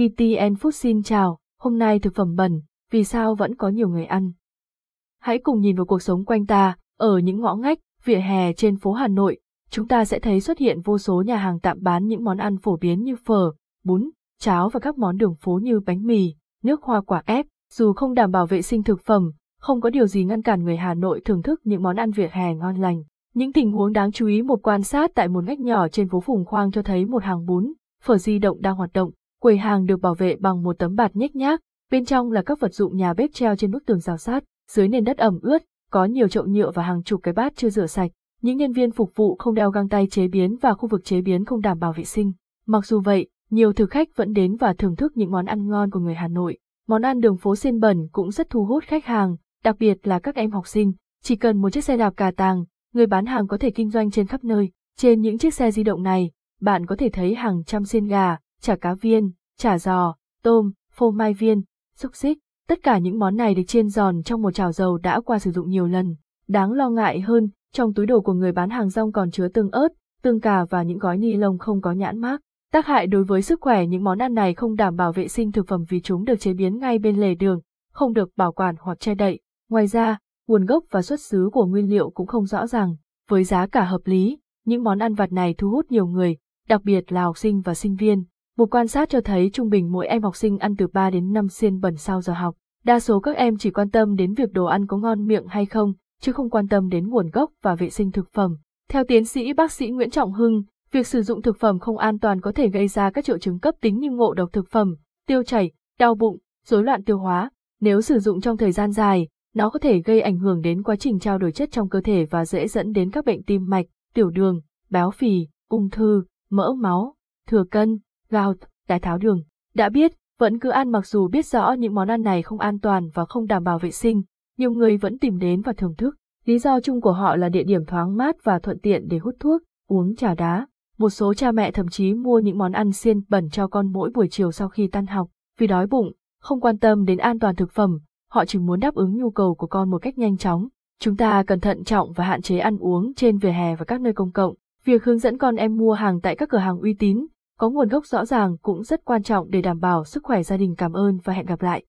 ETN Food xin chào, hôm nay thực phẩm bẩn, vì sao vẫn có nhiều người ăn? Hãy cùng nhìn vào cuộc sống quanh ta, ở những ngõ ngách, vỉa hè trên phố Hà Nội, chúng ta sẽ thấy xuất hiện vô số nhà hàng tạm bán những món ăn phổ biến như phở, bún, cháo và các món đường phố như bánh mì, nước hoa quả ép, dù không đảm bảo vệ sinh thực phẩm, không có điều gì ngăn cản người Hà Nội thưởng thức những món ăn vỉa hè ngon lành. Những tình huống đáng chú ý một quan sát tại một ngách nhỏ trên phố Phùng Khoang cho thấy một hàng bún, phở di động đang hoạt động, quầy hàng được bảo vệ bằng một tấm bạt nhếch nhác, bên trong là các vật dụng nhà bếp treo trên bức tường rào sát, dưới nền đất ẩm ướt, có nhiều chậu nhựa và hàng chục cái bát chưa rửa sạch. Những nhân viên phục vụ không đeo găng tay chế biến và khu vực chế biến không đảm bảo vệ sinh. Mặc dù vậy, nhiều thực khách vẫn đến và thưởng thức những món ăn ngon của người Hà Nội. Món ăn đường phố xiên bẩn cũng rất thu hút khách hàng, đặc biệt là các em học sinh. Chỉ cần một chiếc xe đạp cà tàng, người bán hàng có thể kinh doanh trên khắp nơi. Trên những chiếc xe di động này, bạn có thể thấy hàng trăm xiên gà, chả cá viên, chả giò, tôm, phô mai viên, xúc xích. Tất cả những món này được chiên giòn trong một chảo dầu đã qua sử dụng nhiều lần. Đáng lo ngại hơn, trong túi đồ của người bán hàng rong còn chứa tương ớt, tương cà và những gói ni lông không có nhãn mác. Tác hại đối với sức khỏe những món ăn này không đảm bảo vệ sinh thực phẩm vì chúng được chế biến ngay bên lề đường, không được bảo quản hoặc che đậy. Ngoài ra, nguồn gốc và xuất xứ của nguyên liệu cũng không rõ ràng. Với giá cả hợp lý, những món ăn vặt này thu hút nhiều người, đặc biệt là học sinh và sinh viên. Một quan sát cho thấy trung bình mỗi em học sinh ăn từ 3 đến 5 xiên bẩn sau giờ học. Đa số các em chỉ quan tâm đến việc đồ ăn có ngon miệng hay không, chứ không quan tâm đến nguồn gốc và vệ sinh thực phẩm. Theo tiến sĩ bác sĩ Nguyễn Trọng Hưng, việc sử dụng thực phẩm không an toàn có thể gây ra các triệu chứng cấp tính như ngộ độc thực phẩm, tiêu chảy, đau bụng, rối loạn tiêu hóa. Nếu sử dụng trong thời gian dài, nó có thể gây ảnh hưởng đến quá trình trao đổi chất trong cơ thể và dễ dẫn đến các bệnh tim mạch, tiểu đường, béo phì, ung thư, mỡ máu, thừa cân, gout, đái tháo đường. Đã biết, vẫn cứ ăn mặc dù biết rõ những món ăn này không an toàn và không đảm bảo vệ sinh, nhiều người vẫn tìm đến và thưởng thức. Lý do chung của họ là địa điểm thoáng mát và thuận tiện để hút thuốc, uống trà đá. Một số cha mẹ thậm chí mua những món ăn xiên bẩn cho con mỗi buổi chiều sau khi tan học, vì đói bụng, không quan tâm đến an toàn thực phẩm, họ chỉ muốn đáp ứng nhu cầu của con một cách nhanh chóng. Chúng ta cần thận trọng và hạn chế ăn uống trên vỉa hè và các nơi công cộng. Việc hướng dẫn con em mua hàng tại các cửa hàng uy tín, có nguồn gốc rõ ràng cũng rất quan trọng để đảm bảo sức khỏe gia đình. Cảm ơn và hẹn gặp lại.